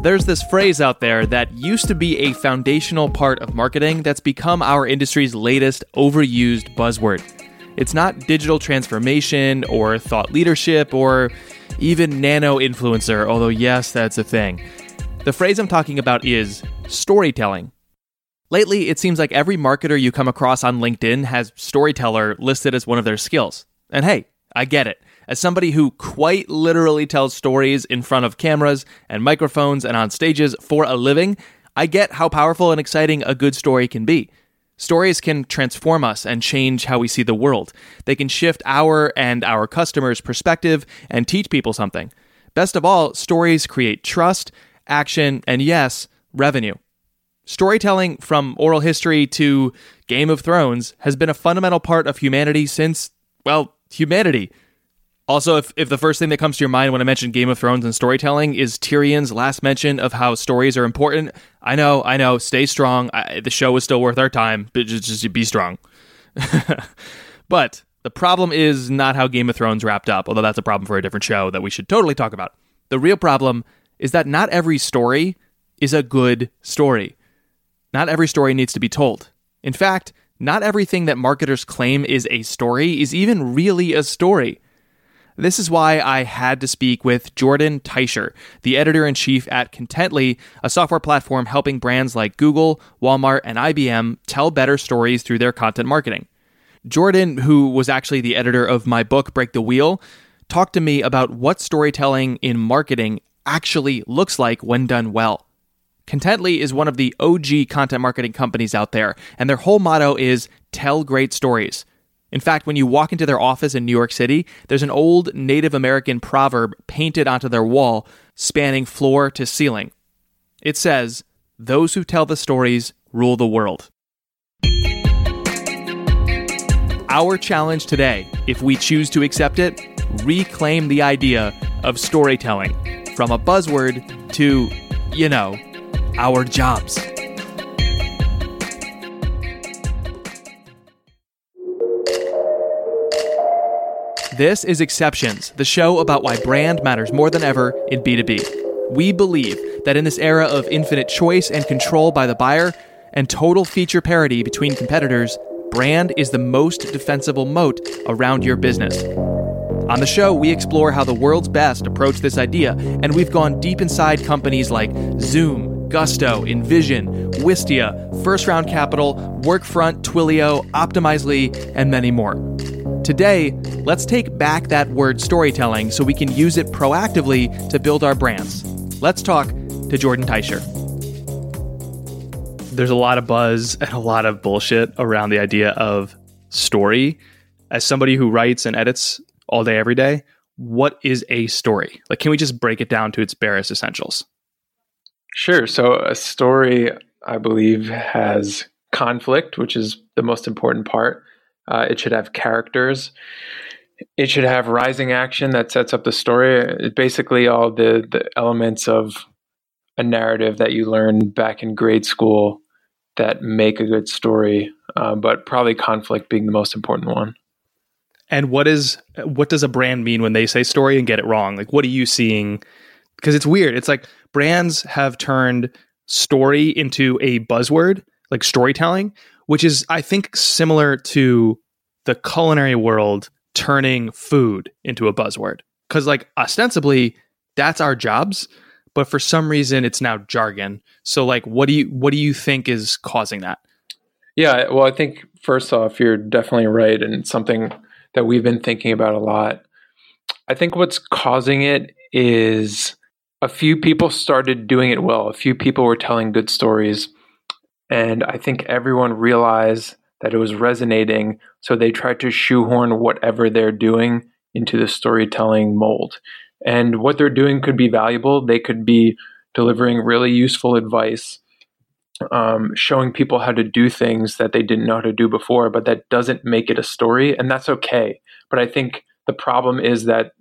There's this phrase out there that used to be a foundational part of marketing that's become our industry's latest overused buzzword. It's not digital transformation or thought leadership or even nano influencer, although, yes, that's a thing. The phrase I'm talking about is storytelling. Lately, it seems like every marketer you come across on LinkedIn has storyteller listed as one of their skills. And hey, I get it. As somebody who quite literally tells stories in front of cameras and microphones and on stages for a living, I get how powerful and exciting a good story can be. Stories can transform us and change how we see the world. They can shift our and our customers' perspective and teach people something. Best of all, stories create trust, action, and yes, revenue. Storytelling from oral history to Game of Thrones has been a fundamental part of humanity since, well, humanity. Also, if, if the first thing that comes to your mind when I mention Game of Thrones and storytelling is Tyrion's last mention of how stories are important, I know, I know, stay strong. I, the show is still worth our time, but just, just be strong. but the problem is not how Game of Thrones wrapped up, although that's a problem for a different show that we should totally talk about. The real problem is that not every story is a good story. Not every story needs to be told. In fact, not everything that marketers claim is a story is even really a story. This is why I had to speak with Jordan Teicher, the editor in chief at Contently, a software platform helping brands like Google, Walmart, and IBM tell better stories through their content marketing. Jordan, who was actually the editor of my book, Break the Wheel, talked to me about what storytelling in marketing actually looks like when done well. Contently is one of the OG content marketing companies out there, and their whole motto is tell great stories. In fact, when you walk into their office in New York City, there's an old Native American proverb painted onto their wall, spanning floor to ceiling. It says, Those who tell the stories rule the world. Our challenge today, if we choose to accept it, reclaim the idea of storytelling from a buzzword to, you know, our jobs. This is Exceptions, the show about why brand matters more than ever in B2B. We believe that in this era of infinite choice and control by the buyer and total feature parity between competitors, brand is the most defensible moat around your business. On the show, we explore how the world's best approach this idea, and we've gone deep inside companies like Zoom, Gusto, InVision, Wistia, First Round Capital, Workfront, Twilio, Optimizely, and many more. Today, let's take back that word storytelling so we can use it proactively to build our brands. Let's talk to Jordan Teicher. There's a lot of buzz and a lot of bullshit around the idea of story. As somebody who writes and edits all day, every day, what is a story? Like, can we just break it down to its barest essentials? Sure. So, a story, I believe, has conflict, which is the most important part. Uh, it should have characters. It should have rising action that sets up the story. Basically, all the, the elements of a narrative that you learn back in grade school that make a good story, uh, but probably conflict being the most important one. And what is what does a brand mean when they say story and get it wrong? Like, what are you seeing? Because it's weird. It's like brands have turned story into a buzzword, like storytelling, which is, I think, similar to the culinary world turning food into a buzzword. Because, like, ostensibly, that's our jobs, but for some reason, it's now jargon. So, like, what do you what do you think is causing that? Yeah, well, I think first off, you're definitely right, and something that we've been thinking about a lot. I think what's causing it is a few people started doing it well. A few people were telling good stories and I think everyone realized that it was resonating. So they tried to shoehorn whatever they're doing into the storytelling mold. And what they're doing could be valuable. They could be delivering really useful advice, um, showing people how to do things that they didn't know how to do before, but that doesn't make it a story. And that's okay. But I think the problem is that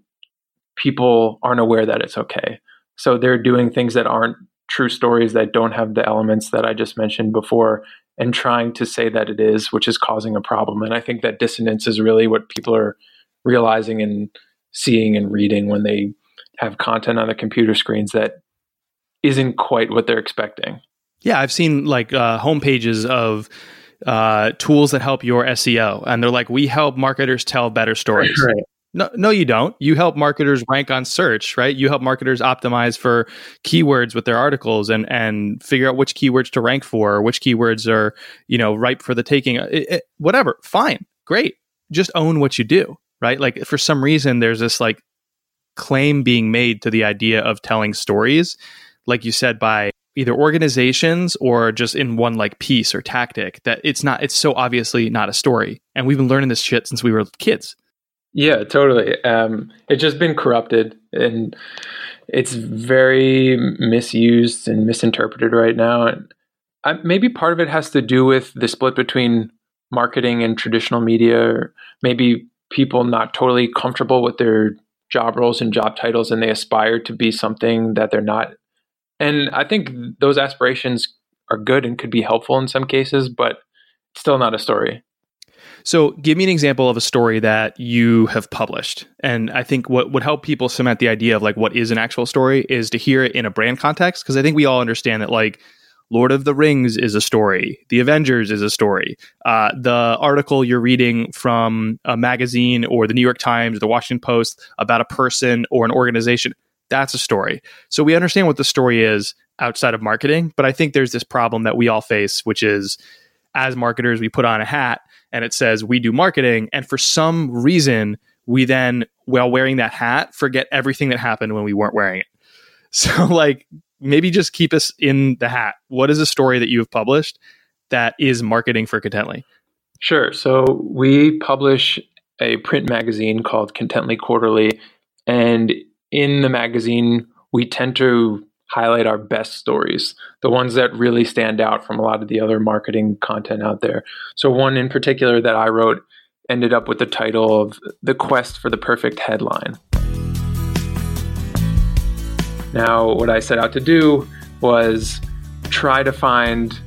people aren't aware that it's okay. So they're doing things that aren't true stories that don't have the elements that I just mentioned before and trying to say that it is, which is causing a problem. And I think that dissonance is really what people are realizing and seeing and reading when they have content on the computer screens that isn't quite what they're expecting. Yeah, I've seen like uh, homepages of uh, tools that help your SEO, and they're like, "We help marketers tell better stories." Right. No, no, you don't. You help marketers rank on search, right? You help marketers optimize for keywords with their articles and and figure out which keywords to rank for, or which keywords are you know ripe for the taking. It, it, whatever, fine, great. Just own what you do, right? Like for some reason, there's this like claim being made to the idea of telling stories, like you said, by either organizations or just in one like piece or tactic that it's not it's so obviously not a story and we've been learning this shit since we were kids yeah totally. Um, it's just been corrupted and it's very misused and misinterpreted right now. And I, maybe part of it has to do with the split between marketing and traditional media. Or maybe people not totally comfortable with their job roles and job titles and they aspire to be something that they're not. And I think those aspirations are good and could be helpful in some cases, but still not a story. So, give me an example of a story that you have published. And I think what would help people cement the idea of like what is an actual story is to hear it in a brand context. Because I think we all understand that like Lord of the Rings is a story, The Avengers is a story. Uh, the article you're reading from a magazine or the New York Times, or the Washington Post about a person or an organization, that's a story. So we understand what the story is outside of marketing, but I think there's this problem that we all face, which is as marketers, we put on a hat and it says we do marketing. And for some reason, we then, while wearing that hat, forget everything that happened when we weren't wearing it. So, like, maybe just keep us in the hat. What is a story that you have published that is marketing for Contently? Sure. So, we publish a print magazine called Contently Quarterly. And in the magazine, we tend to highlight our best stories, the ones that really stand out from a lot of the other marketing content out there. So, one in particular that I wrote ended up with the title of The Quest for the Perfect Headline. Now, what I set out to do was try to find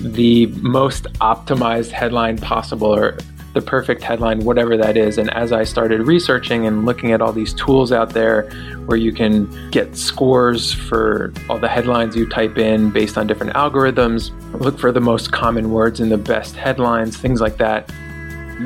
the most optimized headline possible or the perfect headline, whatever that is. And as I started researching and looking at all these tools out there where you can get scores for all the headlines you type in based on different algorithms, look for the most common words in the best headlines, things like that.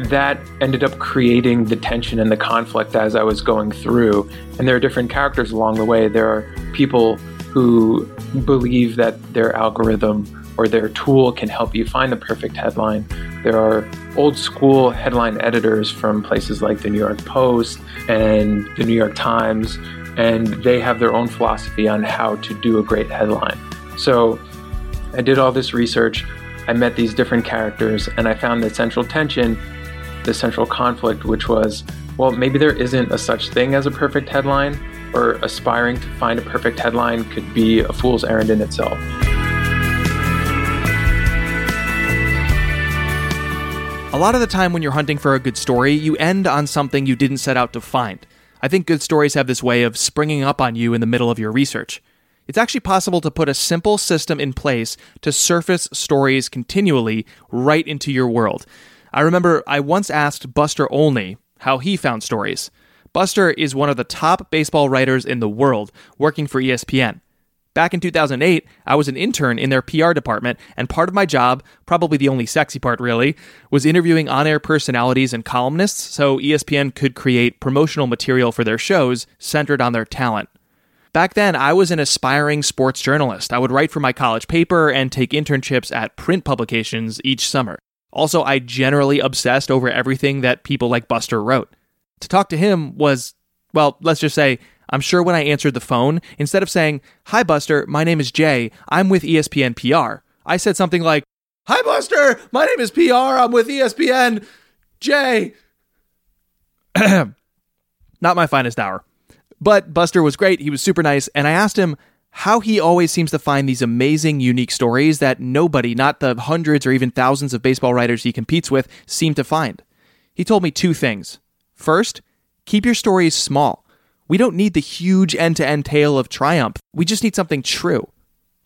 That ended up creating the tension and the conflict as I was going through. And there are different characters along the way. There are people who believe that their algorithm or their tool can help you find the perfect headline. There are old school headline editors from places like the New York Post and the New York Times, and they have their own philosophy on how to do a great headline. So I did all this research, I met these different characters, and I found the central tension, the central conflict, which was well, maybe there isn't a such thing as a perfect headline, or aspiring to find a perfect headline could be a fool's errand in itself. A lot of the time when you're hunting for a good story, you end on something you didn't set out to find. I think good stories have this way of springing up on you in the middle of your research. It's actually possible to put a simple system in place to surface stories continually right into your world. I remember I once asked Buster Olney how he found stories. Buster is one of the top baseball writers in the world, working for ESPN. Back in 2008, I was an intern in their PR department, and part of my job, probably the only sexy part really, was interviewing on air personalities and columnists so ESPN could create promotional material for their shows centered on their talent. Back then, I was an aspiring sports journalist. I would write for my college paper and take internships at print publications each summer. Also, I generally obsessed over everything that people like Buster wrote. To talk to him was, well, let's just say, I'm sure when I answered the phone, instead of saying, Hi, Buster, my name is Jay, I'm with ESPN PR, I said something like, Hi, Buster, my name is PR, I'm with ESPN, Jay. Not my finest hour. But Buster was great, he was super nice, and I asked him how he always seems to find these amazing, unique stories that nobody, not the hundreds or even thousands of baseball writers he competes with, seem to find. He told me two things. First, keep your stories small. We don't need the huge end to end tale of triumph. We just need something true.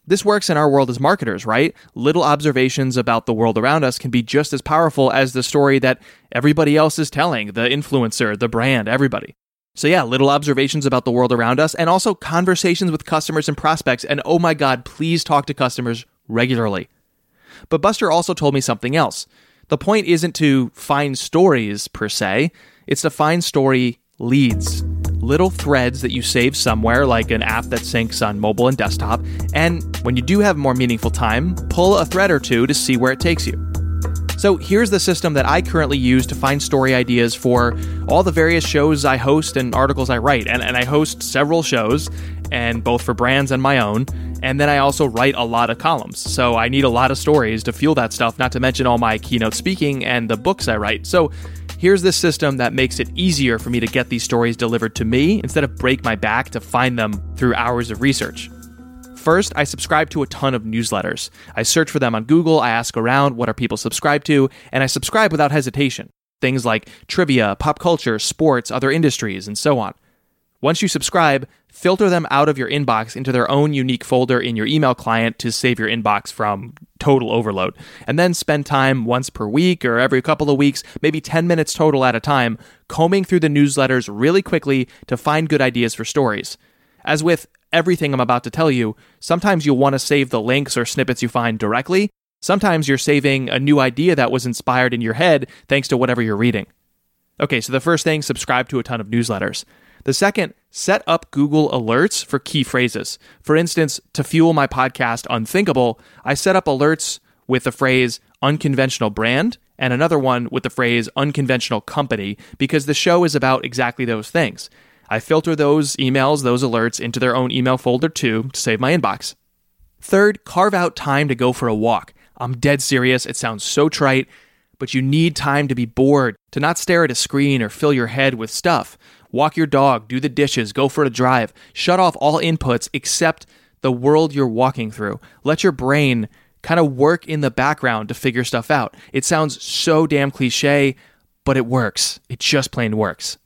This works in our world as marketers, right? Little observations about the world around us can be just as powerful as the story that everybody else is telling the influencer, the brand, everybody. So, yeah, little observations about the world around us and also conversations with customers and prospects. And oh my God, please talk to customers regularly. But Buster also told me something else. The point isn't to find stories per se, it's to find story leads. Little threads that you save somewhere, like an app that syncs on mobile and desktop. And when you do have more meaningful time, pull a thread or two to see where it takes you. So here's the system that I currently use to find story ideas for all the various shows I host and articles I write. And, and I host several shows, and both for brands and my own. And then I also write a lot of columns. So I need a lot of stories to fuel that stuff, not to mention all my keynote speaking and the books I write. So here's this system that makes it easier for me to get these stories delivered to me instead of break my back to find them through hours of research. First, I subscribe to a ton of newsletters. I search for them on Google, I ask around what are people subscribed to, and I subscribe without hesitation. Things like trivia, pop culture, sports, other industries, and so on. Once you subscribe, filter them out of your inbox into their own unique folder in your email client to save your inbox from total overload. And then spend time once per week or every couple of weeks, maybe 10 minutes total at a time, combing through the newsletters really quickly to find good ideas for stories. As with everything I'm about to tell you, sometimes you'll want to save the links or snippets you find directly. Sometimes you're saving a new idea that was inspired in your head thanks to whatever you're reading. Okay, so the first thing, subscribe to a ton of newsletters. The second, set up Google alerts for key phrases. For instance, to fuel my podcast Unthinkable, I set up alerts with the phrase unconventional brand and another one with the phrase unconventional company because the show is about exactly those things. I filter those emails, those alerts into their own email folder too to save my inbox. Third, carve out time to go for a walk. I'm dead serious. It sounds so trite, but you need time to be bored, to not stare at a screen or fill your head with stuff. Walk your dog, do the dishes, go for a drive. Shut off all inputs except the world you're walking through. Let your brain kind of work in the background to figure stuff out. It sounds so damn cliche, but it works. It just plain works.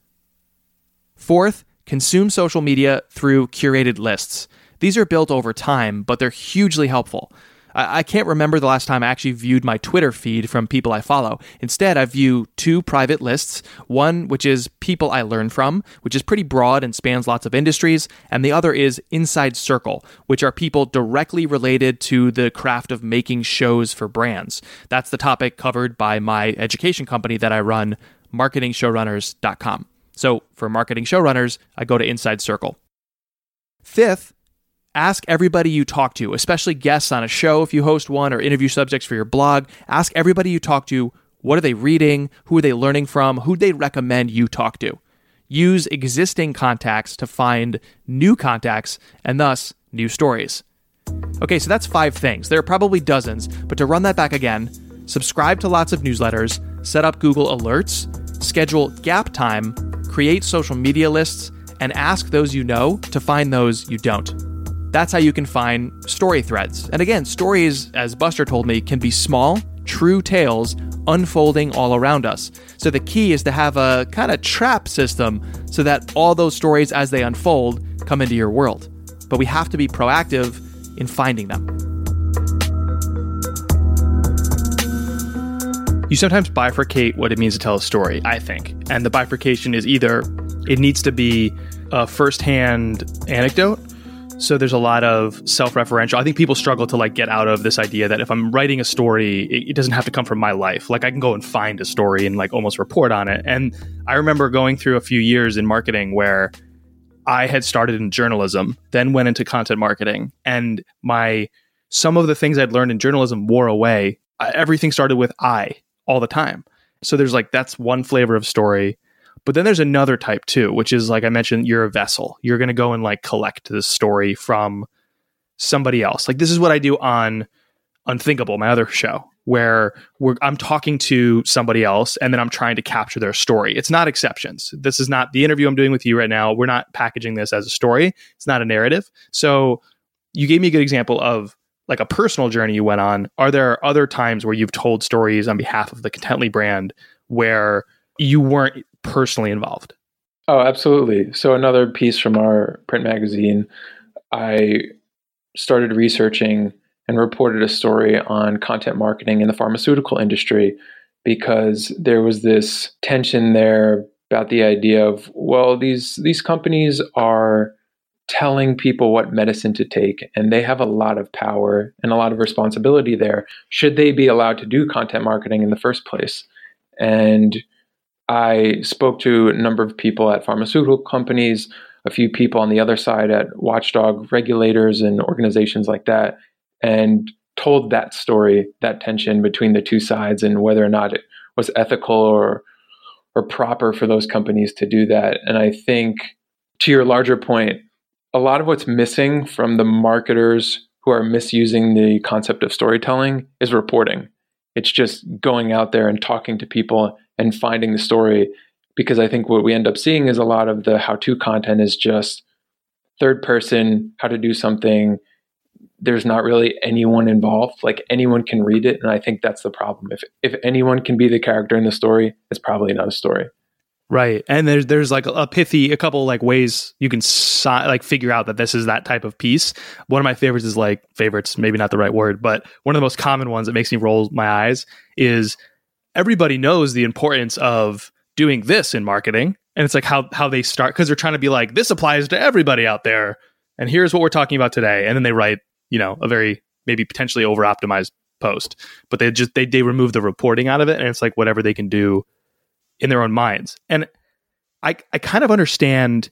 Fourth, consume social media through curated lists. These are built over time, but they're hugely helpful. I, I can't remember the last time I actually viewed my Twitter feed from people I follow. Instead, I view two private lists one, which is people I learn from, which is pretty broad and spans lots of industries, and the other is Inside Circle, which are people directly related to the craft of making shows for brands. That's the topic covered by my education company that I run, marketingshowrunners.com. So for marketing showrunners, I go to Inside Circle. Fifth, ask everybody you talk to, especially guests on a show if you host one or interview subjects for your blog. Ask everybody you talk to what are they reading, who are they learning from, who they recommend you talk to. Use existing contacts to find new contacts and thus new stories. Okay, so that's five things. There are probably dozens, but to run that back again, subscribe to lots of newsletters, set up Google Alerts, schedule gap time create social media lists, and ask those you know to find those you don't. That's how you can find story threads. And again, stories, as Buster told me, can be small, true tales unfolding all around us. So the key is to have a kind of trap system so that all those stories as they unfold come into your world. But we have to be proactive in finding them. You sometimes bifurcate what it means to tell a story, I think. And the bifurcation is either it needs to be a firsthand anecdote. So there's a lot of self-referential. I think people struggle to like get out of this idea that if I'm writing a story, it, it doesn't have to come from my life. Like I can go and find a story and like almost report on it. And I remember going through a few years in marketing where I had started in journalism, then went into content marketing, and my some of the things I'd learned in journalism wore away. Everything started with I all the time. So there's like that's one flavor of story. But then there's another type too, which is like I mentioned, you're a vessel. You're going to go and like collect this story from somebody else. Like this is what I do on Unthinkable, my other show, where I'm talking to somebody else and then I'm trying to capture their story. It's not exceptions. This is not the interview I'm doing with you right now. We're not packaging this as a story. It's not a narrative. So you gave me a good example of like a personal journey you went on, are there other times where you've told stories on behalf of the Contently brand where you weren't personally involved? Oh, absolutely. So another piece from our print magazine, I started researching and reported a story on content marketing in the pharmaceutical industry because there was this tension there about the idea of well these these companies are telling people what medicine to take and they have a lot of power and a lot of responsibility there should they be allowed to do content marketing in the first place and i spoke to a number of people at pharmaceutical companies a few people on the other side at watchdog regulators and organizations like that and told that story that tension between the two sides and whether or not it was ethical or or proper for those companies to do that and i think to your larger point a lot of what's missing from the marketers who are misusing the concept of storytelling is reporting. It's just going out there and talking to people and finding the story. Because I think what we end up seeing is a lot of the how to content is just third person, how to do something. There's not really anyone involved. Like anyone can read it. And I think that's the problem. If, if anyone can be the character in the story, it's probably not a story. Right. And there's there's like a pithy a couple like ways you can si- like figure out that this is that type of piece. One of my favorites is like favorites, maybe not the right word, but one of the most common ones that makes me roll my eyes is everybody knows the importance of doing this in marketing and it's like how how they start cuz they're trying to be like this applies to everybody out there and here's what we're talking about today and then they write, you know, a very maybe potentially over optimized post. But they just they they remove the reporting out of it and it's like whatever they can do in their own minds. And I I kind of understand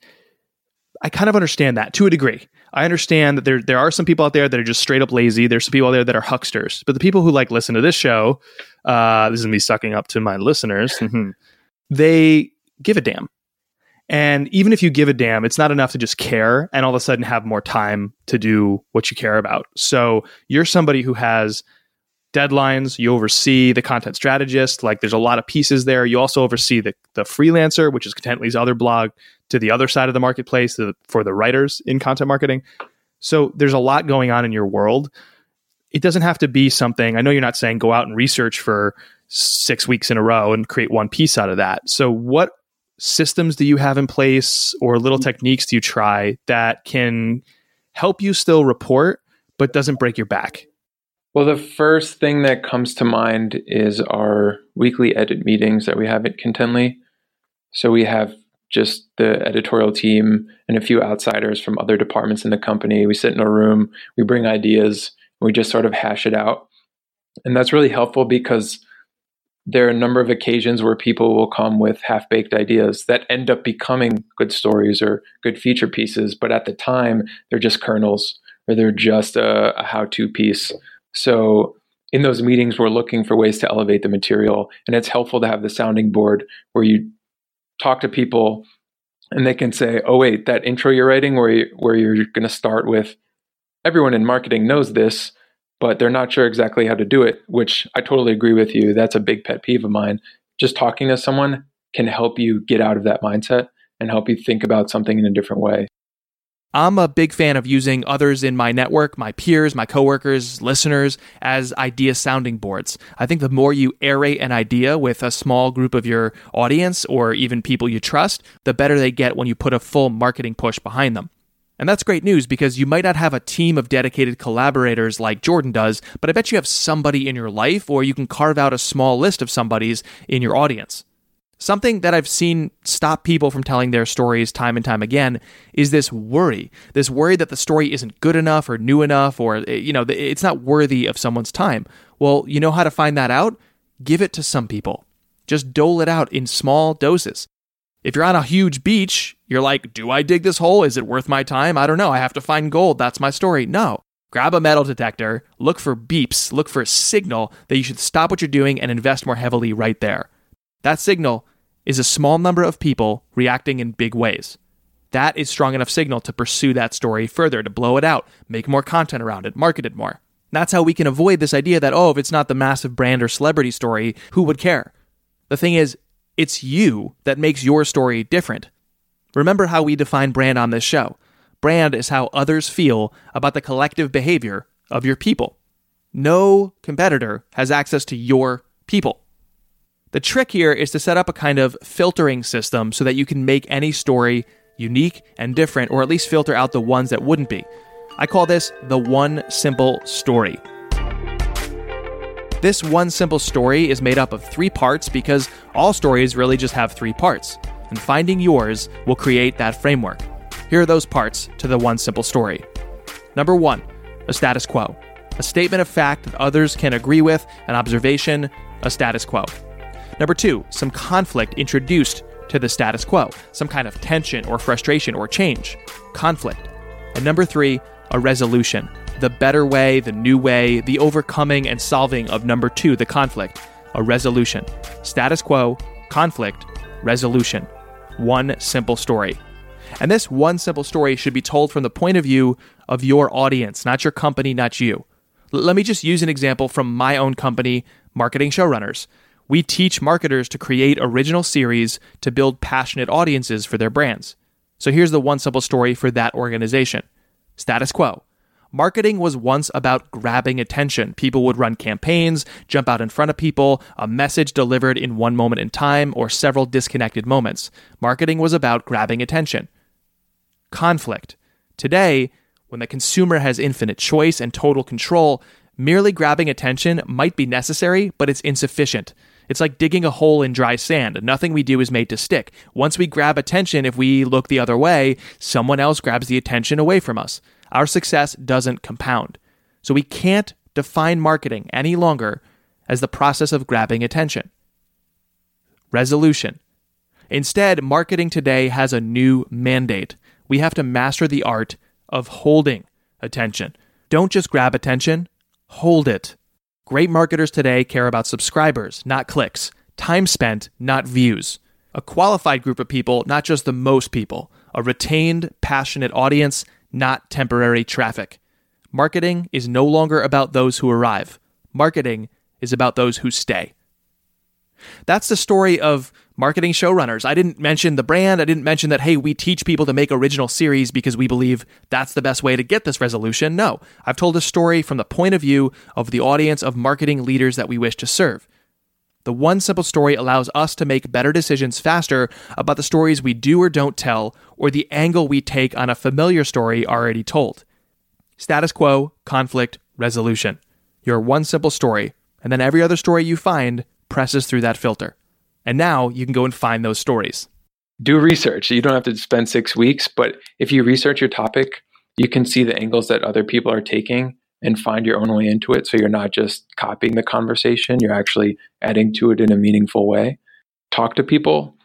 I kind of understand that to a degree. I understand that there there are some people out there that are just straight up lazy. There's some people out there that are hucksters. But the people who like listen to this show, uh, this is me sucking up to my listeners. they give a damn. And even if you give a damn, it's not enough to just care and all of a sudden have more time to do what you care about. So you're somebody who has deadlines. You oversee the content strategist. Like there's a lot of pieces there. You also oversee the, the freelancer, which is Contently's other blog, to the other side of the marketplace the, for the writers in content marketing. So there's a lot going on in your world. It doesn't have to be something. I know you're not saying go out and research for six weeks in a row and create one piece out of that. So what systems do you have in place or little techniques do you try that can help you still report but doesn't break your back? Well, the first thing that comes to mind is our weekly edit meetings that we have at Contently. So we have just the editorial team and a few outsiders from other departments in the company. We sit in a room, we bring ideas, we just sort of hash it out. And that's really helpful because there are a number of occasions where people will come with half baked ideas that end up becoming good stories or good feature pieces, but at the time they're just kernels or they're just a, a how to piece. So in those meetings, we're looking for ways to elevate the material. And it's helpful to have the sounding board where you talk to people and they can say, oh, wait, that intro you're writing where, you, where you're going to start with everyone in marketing knows this, but they're not sure exactly how to do it, which I totally agree with you. That's a big pet peeve of mine. Just talking to someone can help you get out of that mindset and help you think about something in a different way. I'm a big fan of using others in my network, my peers, my coworkers, listeners, as idea sounding boards. I think the more you aerate an idea with a small group of your audience or even people you trust, the better they get when you put a full marketing push behind them. And that's great news because you might not have a team of dedicated collaborators like Jordan does, but I bet you have somebody in your life or you can carve out a small list of somebodies in your audience. Something that I've seen stop people from telling their stories time and time again is this worry. This worry that the story isn't good enough or new enough or eh, you know, it's not worthy of someone's time. Well, you know how to find that out? Give it to some people. Just dole it out in small doses. If you're on a huge beach, you're like, "Do I dig this hole? Is it worth my time? I don't know. I have to find gold. That's my story." No. Grab a metal detector, look for beeps, look for a signal that you should stop what you're doing and invest more heavily right there. That signal is a small number of people reacting in big ways. That is strong enough signal to pursue that story further, to blow it out, make more content around it, market it more. That's how we can avoid this idea that, oh, if it's not the massive brand or celebrity story, who would care? The thing is, it's you that makes your story different. Remember how we define brand on this show. Brand is how others feel about the collective behavior of your people. No competitor has access to your people. The trick here is to set up a kind of filtering system so that you can make any story unique and different, or at least filter out the ones that wouldn't be. I call this the one simple story. This one simple story is made up of three parts because all stories really just have three parts and finding yours will create that framework. Here are those parts to the one simple story. Number one, a status quo. A statement of fact that others can agree with, an observation, a status quo. Number two, some conflict introduced to the status quo, some kind of tension or frustration or change, conflict. And number three, a resolution, the better way, the new way, the overcoming and solving of number two, the conflict, a resolution. Status quo, conflict, resolution. One simple story. And this one simple story should be told from the point of view of your audience, not your company, not you. L- let me just use an example from my own company, Marketing Showrunners. We teach marketers to create original series to build passionate audiences for their brands. So here's the one simple story for that organization status quo. Marketing was once about grabbing attention. People would run campaigns, jump out in front of people, a message delivered in one moment in time, or several disconnected moments. Marketing was about grabbing attention. Conflict. Today, when the consumer has infinite choice and total control, merely grabbing attention might be necessary, but it's insufficient. It's like digging a hole in dry sand. Nothing we do is made to stick. Once we grab attention, if we look the other way, someone else grabs the attention away from us our success doesn't compound. So we can't define marketing any longer as the process of grabbing attention. Resolution. Instead, marketing today has a new mandate. We have to master the art of holding attention. Don't just grab attention, hold it. Great marketers today care about subscribers, not clicks, time spent, not views. A qualified group of people, not just the most people. A retained, passionate audience, not temporary traffic. Marketing is no longer about those who arrive. Marketing is about those who stay. That's the story of marketing showrunners. I didn't mention the brand. I didn't mention that, hey, we teach people to make original series because we believe that's the best way to get this resolution. No, I've told a story from the point of view of the audience of marketing leaders that we wish to serve. The one simple story allows us to make better decisions faster about the stories we do or don't tell, or the angle we take on a familiar story already told. Status quo, conflict, resolution. Your one simple story, and then every other story you find presses through that filter. And now you can go and find those stories. Do research. You don't have to spend six weeks, but if you research your topic, you can see the angles that other people are taking and find your own way into it. So you're not just copying the conversation, you're actually adding to it in a meaningful way. Talk to people.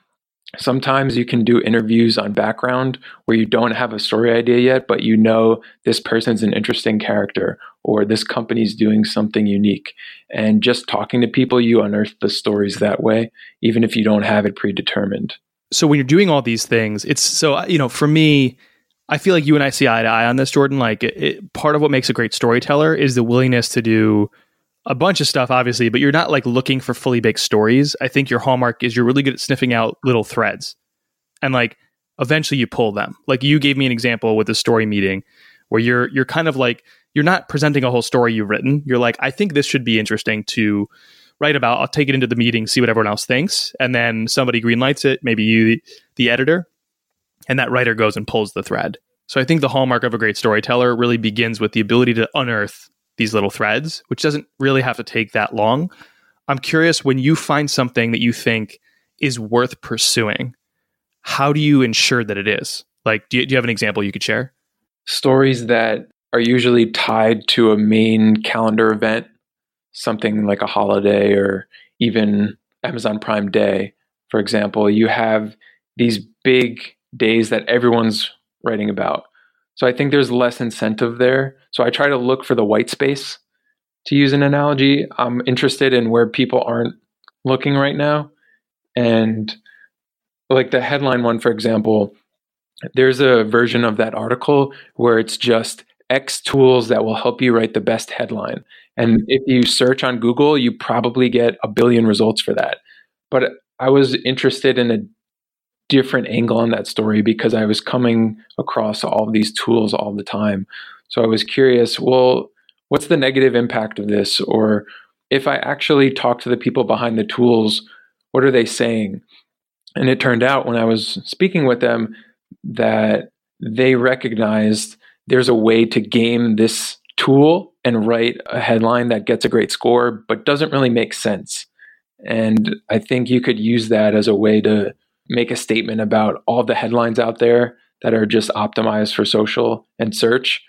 Sometimes you can do interviews on background where you don't have a story idea yet, but you know this person's an interesting character or this company's doing something unique. And just talking to people, you unearth the stories that way, even if you don't have it predetermined. So when you're doing all these things, it's so, uh, you know, for me, I feel like you and I see eye to eye on this, Jordan. Like, it, part of what makes a great storyteller is the willingness to do a bunch of stuff, obviously, but you're not like looking for fully baked stories. I think your hallmark is you're really good at sniffing out little threads, and like eventually you pull them. Like you gave me an example with the story meeting where you're you're kind of like you're not presenting a whole story you've written. You're like, I think this should be interesting to write about. I'll take it into the meeting, see what everyone else thinks, and then somebody greenlights it. Maybe you, the editor, and that writer goes and pulls the thread. So I think the hallmark of a great storyteller really begins with the ability to unearth these little threads, which doesn't really have to take that long. I'm curious when you find something that you think is worth pursuing, how do you ensure that it is? Like, do you, do you have an example you could share? Stories that are usually tied to a main calendar event, something like a holiday or even Amazon Prime Day, for example. You have these big days that everyone's writing about. So I think there's less incentive there. So I try to look for the white space to use an analogy. I'm interested in where people aren't looking right now. And like the headline one, for example, there's a version of that article where it's just X tools that will help you write the best headline. And if you search on Google, you probably get a billion results for that. But I was interested in a different angle on that story because I was coming across all these tools all the time. So I was curious, well, what's the negative impact of this? Or if I actually talk to the people behind the tools, what are they saying? And it turned out when I was speaking with them that they recognized there's a way to game this tool and write a headline that gets a great score, but doesn't really make sense. And I think you could use that as a way to make a statement about all the headlines out there that are just optimized for social and search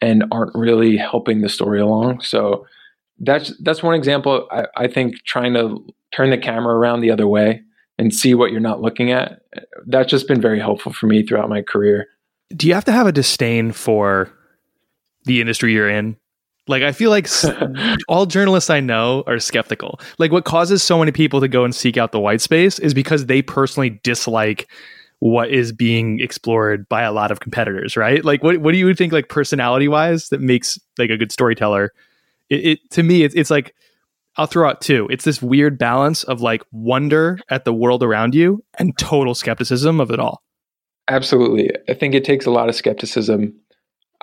and aren't really helping the story along. So that's that's one example. I, I think trying to turn the camera around the other way and see what you're not looking at. That's just been very helpful for me throughout my career. Do you have to have a disdain for the industry you're in? Like I feel like all journalists I know are skeptical. Like what causes so many people to go and seek out the white space is because they personally dislike what is being explored by a lot of competitors, right? Like what what do you think like personality wise that makes like a good storyteller? It, it to me it's, it's like I'll throw out two. It's this weird balance of like wonder at the world around you and total skepticism of it all. Absolutely. I think it takes a lot of skepticism.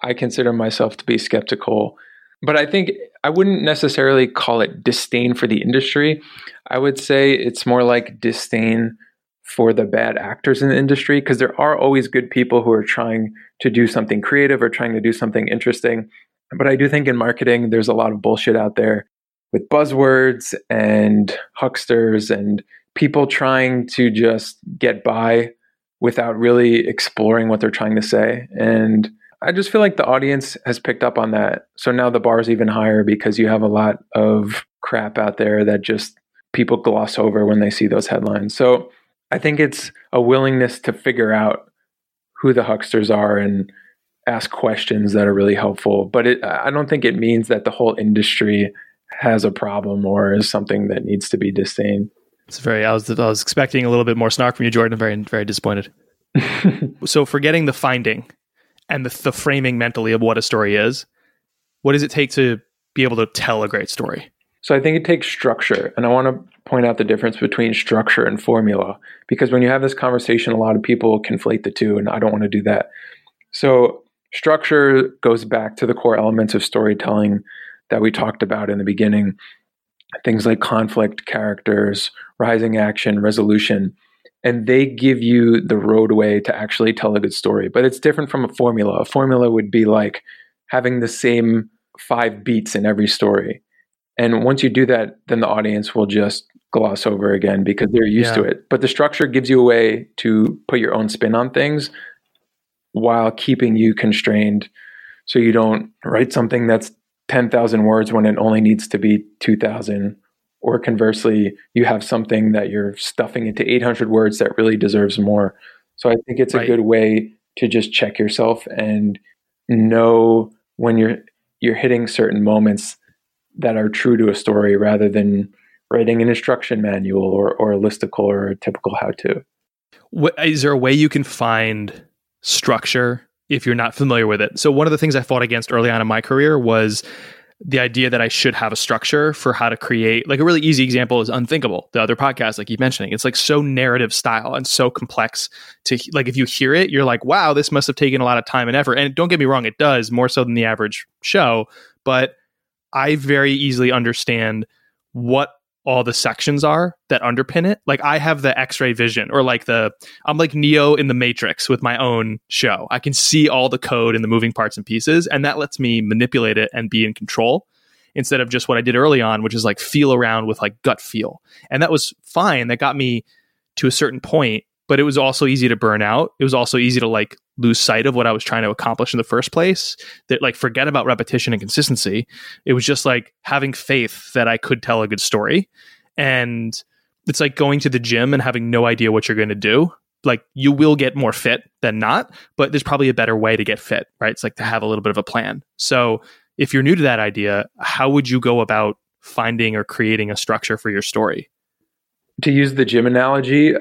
I consider myself to be skeptical, but I think I wouldn't necessarily call it disdain for the industry. I would say it's more like disdain for the bad actors in the industry because there are always good people who are trying to do something creative or trying to do something interesting. But I do think in marketing, there's a lot of bullshit out there with buzzwords and hucksters and people trying to just get by without really exploring what they're trying to say. And I just feel like the audience has picked up on that. So now the bar is even higher because you have a lot of crap out there that just people gloss over when they see those headlines. So I think it's a willingness to figure out who the hucksters are and ask questions that are really helpful. But it, I don't think it means that the whole industry has a problem or is something that needs to be disdained. It's very. I was I was expecting a little bit more snark from you, Jordan. I'm very very disappointed. so forgetting the finding and the, the framing mentally of what a story is, what does it take to be able to tell a great story? So I think it takes structure. And I want to point out the difference between structure and formula because when you have this conversation, a lot of people conflate the two, and I don't want to do that. So structure goes back to the core elements of storytelling that we talked about in the beginning things like conflict, characters, rising action, resolution. And they give you the roadway to actually tell a good story. But it's different from a formula. A formula would be like having the same five beats in every story. And once you do that, then the audience will just gloss over again because they're used yeah. to it. But the structure gives you a way to put your own spin on things while keeping you constrained so you don't write something that's 10,000 words when it only needs to be 2,000 or conversely you have something that you're stuffing into 800 words that really deserves more so i think it's right. a good way to just check yourself and know when you're you're hitting certain moments that are true to a story rather than writing an instruction manual or, or a listicle or a typical how-to. What, is there a way you can find structure if you're not familiar with it? So one of the things I fought against early on in my career was the idea that I should have a structure for how to create. Like a really easy example is Unthinkable, the other podcast I keep mentioning. It's like so narrative style and so complex to like if you hear it, you're like, wow, this must have taken a lot of time and effort. And don't get me wrong, it does more so than the average show, but I very easily understand what all the sections are that underpin it. Like I have the X-ray vision or like the I'm like Neo in the Matrix with my own show. I can see all the code and the moving parts and pieces and that lets me manipulate it and be in control instead of just what I did early on which is like feel around with like gut feel. And that was fine. That got me to a certain point, but it was also easy to burn out. It was also easy to like lose sight of what I was trying to accomplish in the first place. That like forget about repetition and consistency. It was just like having faith that I could tell a good story. And it's like going to the gym and having no idea what you're going to do. Like you will get more fit than not, but there's probably a better way to get fit, right? It's like to have a little bit of a plan. So if you're new to that idea, how would you go about finding or creating a structure for your story? To use the gym analogy,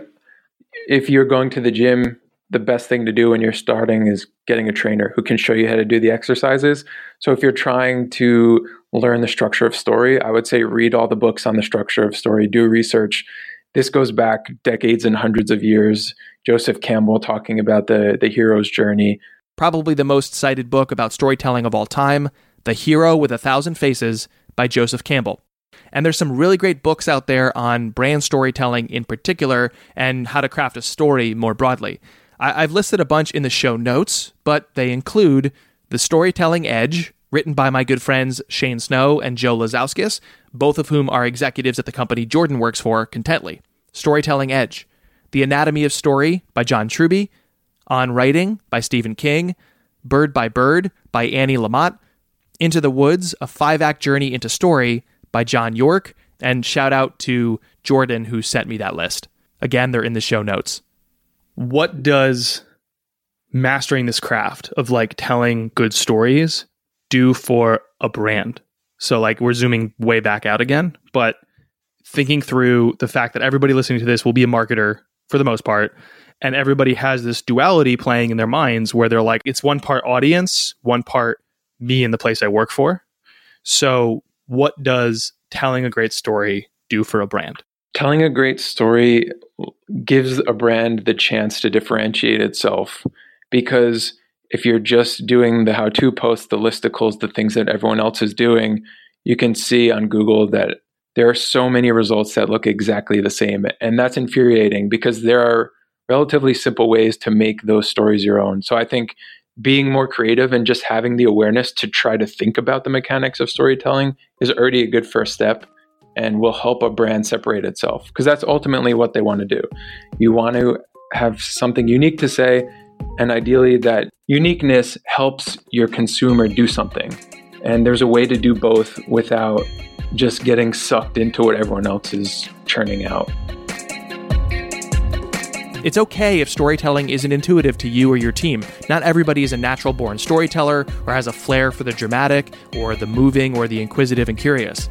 if you're going to the gym the best thing to do when you're starting is getting a trainer who can show you how to do the exercises. So if you're trying to learn the structure of story, I would say read all the books on the structure of story, do research. This goes back decades and hundreds of years. Joseph Campbell talking about the the hero's journey. Probably the most cited book about storytelling of all time, The Hero with a Thousand Faces by Joseph Campbell. And there's some really great books out there on brand storytelling in particular and how to craft a story more broadly. I- have listed a bunch in the show notes, but they include The Storytelling Edge, written by my good friends Shane Snow and Joe Lazauskas, both of whom are executives at the company Jordan works for, Contently. Storytelling Edge. The Anatomy of Story by John Truby, On Writing by Stephen King, Bird by Bird by Annie Lamott, Into the Woods, a five act journey into story by John York, and shout out to Jordan who sent me that list. Again, they're in the show notes. What does mastering this craft of like telling good stories do for a brand? So, like, we're zooming way back out again, but thinking through the fact that everybody listening to this will be a marketer for the most part. And everybody has this duality playing in their minds where they're like, it's one part audience, one part me and the place I work for. So, what does telling a great story do for a brand? Telling a great story gives a brand the chance to differentiate itself because if you're just doing the how to posts, the listicles, the things that everyone else is doing, you can see on Google that there are so many results that look exactly the same. And that's infuriating because there are relatively simple ways to make those stories your own. So I think being more creative and just having the awareness to try to think about the mechanics of storytelling is already a good first step and will help a brand separate itself because that's ultimately what they want to do. You want to have something unique to say, and ideally, that uniqueness helps your consumer do something. And there's a way to do both without just getting sucked into what everyone else is churning out. It's okay if storytelling isn't intuitive to you or your team. Not everybody is a natural born storyteller or has a flair for the dramatic or the moving or the inquisitive and curious.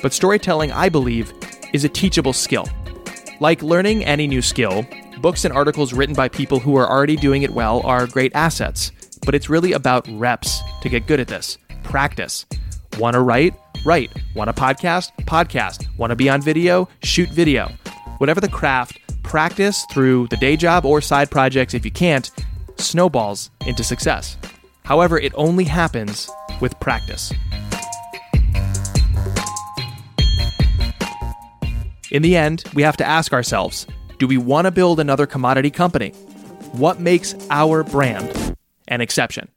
But storytelling, I believe, is a teachable skill. Like learning any new skill, books and articles written by people who are already doing it well are great assets. But it's really about reps to get good at this. Practice. Want to write? Write. Want to podcast? Podcast. Want to be on video? Shoot video. Whatever the craft, practice through the day job or side projects if you can't, snowballs into success. However, it only happens with practice. In the end, we have to ask ourselves do we want to build another commodity company? What makes our brand an exception?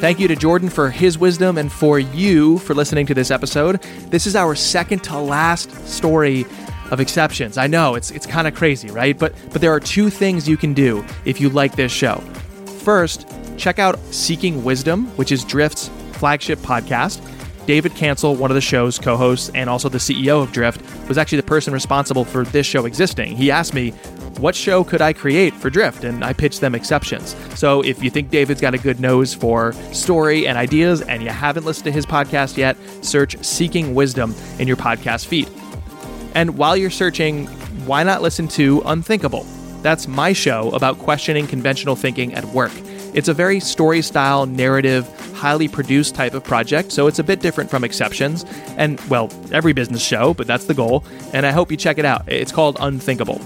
Thank you to Jordan for his wisdom and for you for listening to this episode. This is our second to last story of exceptions. I know it's it's kind of crazy, right? But but there are two things you can do if you like this show. First, check out Seeking Wisdom, which is Drift's flagship podcast. David Cancel, one of the show's co hosts and also the CEO of Drift, was actually the person responsible for this show existing. He asked me, what show could I create for Drift? And I pitched them exceptions. So if you think David's got a good nose for story and ideas and you haven't listened to his podcast yet, search Seeking Wisdom in your podcast feed. And while you're searching, why not listen to Unthinkable? That's my show about questioning conventional thinking at work. It's a very story style, narrative, highly produced type of project, so it's a bit different from Exceptions, and well, every business show, but that's the goal, and I hope you check it out. It's called Unthinkable.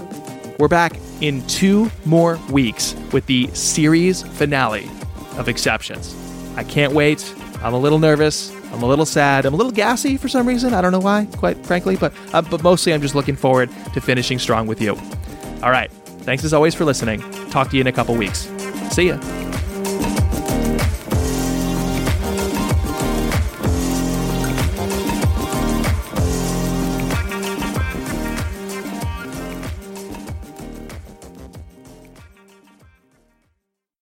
We're back in two more weeks with the series finale of Exceptions. I can't wait. I'm a little nervous. I'm a little sad. I'm a little gassy for some reason. I don't know why, quite frankly, but uh, but mostly I'm just looking forward to finishing strong with you. All right. Thanks as always for listening. Talk to you in a couple weeks. See ya.